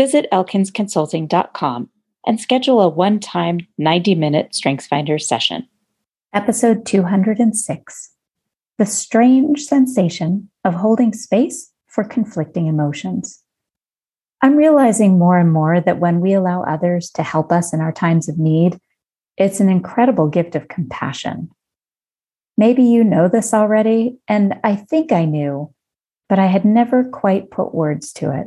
visit elkinsconsulting.com and schedule a one time 90 minute StrengthsFinder session. Episode 206 The Strange Sensation of Holding Space for Conflicting Emotions. I'm realizing more and more that when we allow others to help us in our times of need, it's an incredible gift of compassion. Maybe you know this already, and I think I knew, but I had never quite put words to it.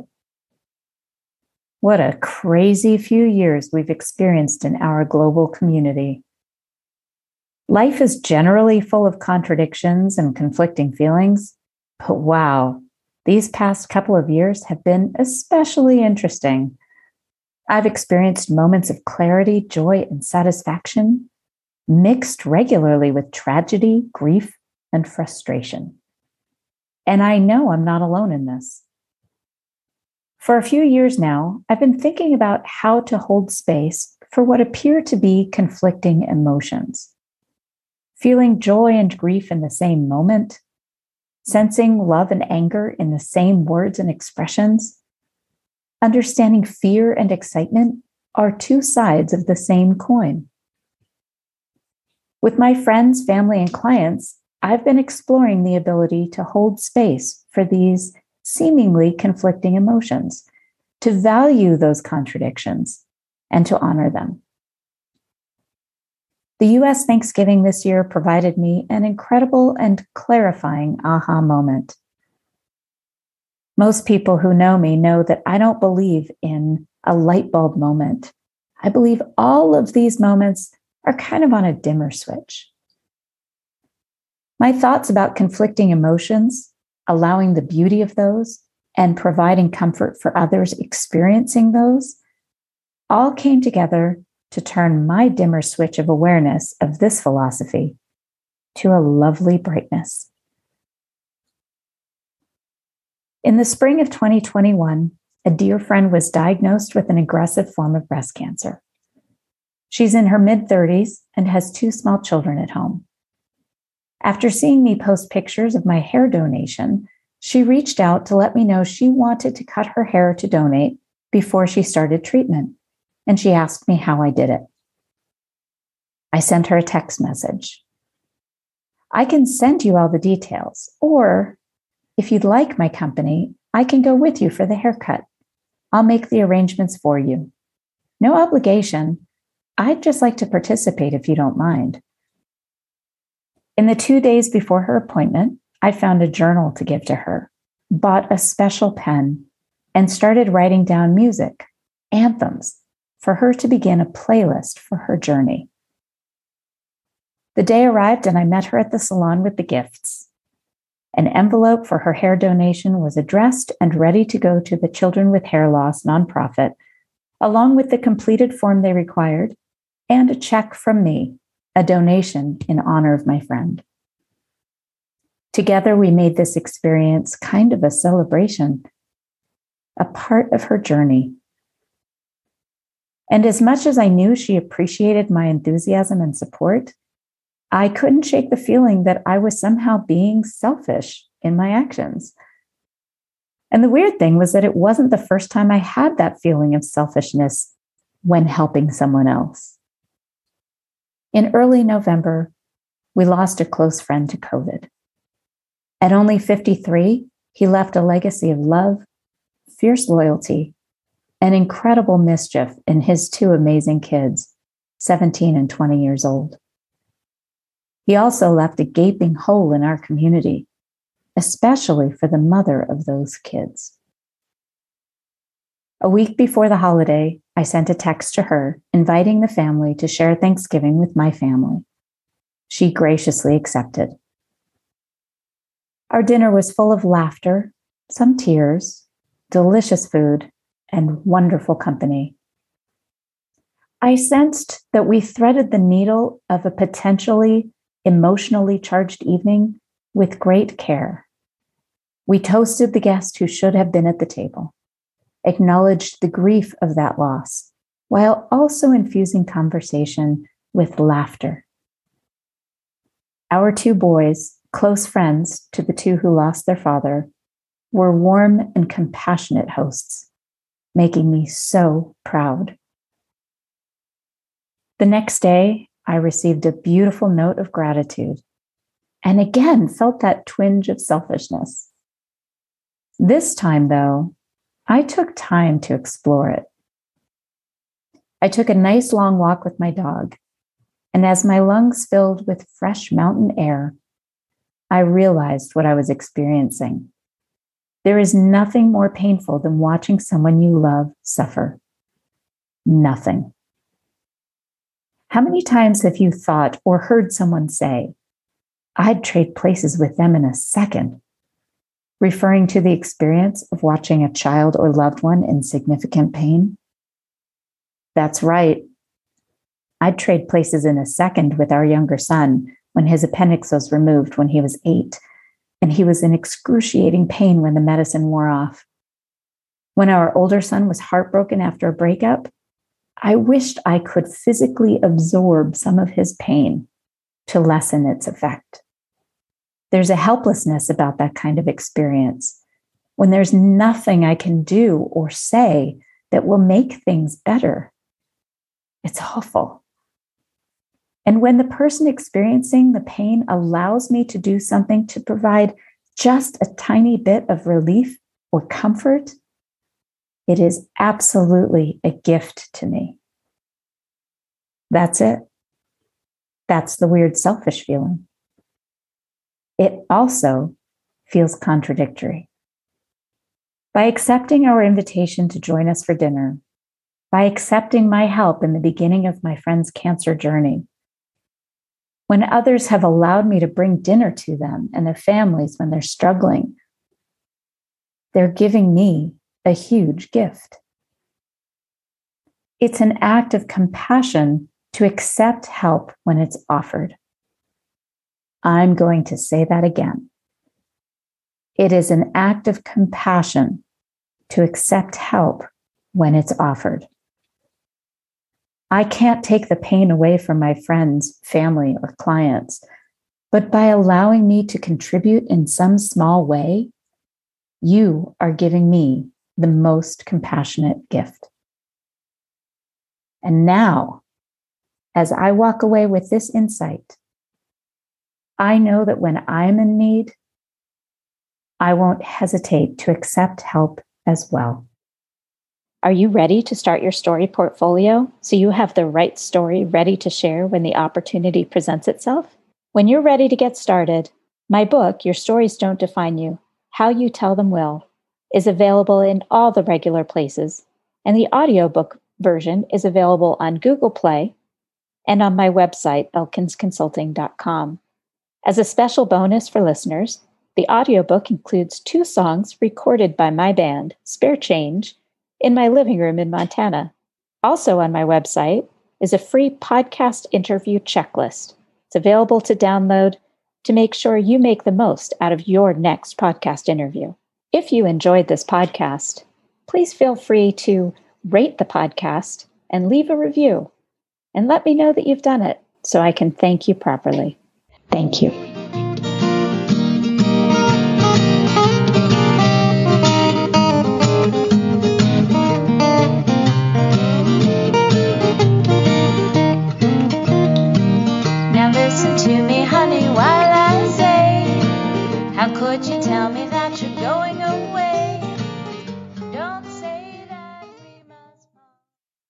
What a crazy few years we've experienced in our global community. Life is generally full of contradictions and conflicting feelings, but wow, these past couple of years have been especially interesting. I've experienced moments of clarity, joy, and satisfaction, mixed regularly with tragedy, grief, and frustration. And I know I'm not alone in this. For a few years now, I've been thinking about how to hold space for what appear to be conflicting emotions. Feeling joy and grief in the same moment, sensing love and anger in the same words and expressions, understanding fear and excitement are two sides of the same coin. With my friends, family, and clients, I've been exploring the ability to hold space for these seemingly conflicting emotions, to value those contradictions, and to honor them. The US Thanksgiving this year provided me an incredible and clarifying aha moment. Most people who know me know that I don't believe in a light bulb moment. I believe all of these moments are kind of on a dimmer switch. My thoughts about conflicting emotions, allowing the beauty of those, and providing comfort for others experiencing those all came together to turn my dimmer switch of awareness of this philosophy to a lovely brightness. In the spring of 2021, a dear friend was diagnosed with an aggressive form of breast cancer. She's in her mid 30s and has two small children at home. After seeing me post pictures of my hair donation, she reached out to let me know she wanted to cut her hair to donate before she started treatment, and she asked me how I did it. I sent her a text message. I can send you all the details, or if you'd like my company, I can go with you for the haircut. I'll make the arrangements for you. No obligation, I'd just like to participate if you don't mind. In the two days before her appointment, I found a journal to give to her, bought a special pen, and started writing down music, anthems, for her to begin a playlist for her journey. The day arrived and I met her at the salon with the gifts. An envelope for her hair donation was addressed and ready to go to the Children with Hair Loss nonprofit, along with the completed form they required and a check from me, a donation in honor of my friend. Together, we made this experience kind of a celebration, a part of her journey. And as much as I knew she appreciated my enthusiasm and support, I couldn't shake the feeling that I was somehow being selfish in my actions. And the weird thing was that it wasn't the first time I had that feeling of selfishness when helping someone else. In early November, we lost a close friend to COVID. At only 53, he left a legacy of love, fierce loyalty, and incredible mischief in his two amazing kids, 17 and 20 years old. He also left a gaping hole in our community, especially for the mother of those kids. A week before the holiday, I sent a text to her inviting the family to share Thanksgiving with my family. She graciously accepted. Our dinner was full of laughter, some tears, delicious food, and wonderful company. I sensed that we threaded the needle of a potentially emotionally charged evening with great care. We toasted the guest who should have been at the table, acknowledged the grief of that loss, while also infusing conversation with laughter. Our two boys, close friends to the two who lost their father, were warm and compassionate hosts, making me so proud. The next day, I received a beautiful note of gratitude and again felt that twinge of selfishness. This time, though, I took time to explore it. I took a nice long walk with my dog, and as my lungs filled with fresh mountain air, I realized what I was experiencing. There is nothing more painful than watching someone you love suffer. Nothing. How many times have you thought or heard someone say, I'd trade places with them in a second, referring to the experience of watching a child or loved one in significant pain? That's right. I'd trade places in a second with our younger son when his appendix was removed when he was eight and he was in excruciating pain when the medicine wore off. When our older son was heartbroken after a breakup, I wished I could physically absorb some of his pain to lessen its effect. There's a helplessness about that kind of experience when there's nothing I can do or say that will make things better. It's awful. And when the person experiencing the pain allows me to do something to provide just a tiny bit of relief or comfort, it is absolutely a gift to me. That's it. That's the weird selfish feeling. It also feels contradictory. By accepting our invitation to join us for dinner, by accepting my help in the beginning of my friend's cancer journey, when others have allowed me to bring dinner to them and their families when they're struggling, they're giving me a huge gift. It's an act of compassion to accept help when it's offered. I'm going to say that again. It is an act of compassion to accept help when it's offered. I can't take the pain away from my friends, family, or clients, but by allowing me to contribute in some small way, you are giving me the most compassionate gift. And now, as I walk away with this insight, I know that when I'm in need, I won't hesitate to accept help as well. Are you ready to start your story portfolio so you have the right story ready to share when the opportunity presents itself? When you're ready to get started, my book, Your Stories Don't Define You How You Tell Them Will, is available in all the regular places, and the audiobook version is available on Google Play and on my website, elkinsconsulting.com. As a special bonus for listeners, the audiobook includes two songs recorded by my band, Spare Change in my living room in Montana. Also on my website is a free podcast interview checklist. It's available to download to make sure you make the most out of your next podcast interview. If you enjoyed this podcast, please feel free to rate the podcast and leave a review. And let me know that you've done it so I can thank you properly. Thank you.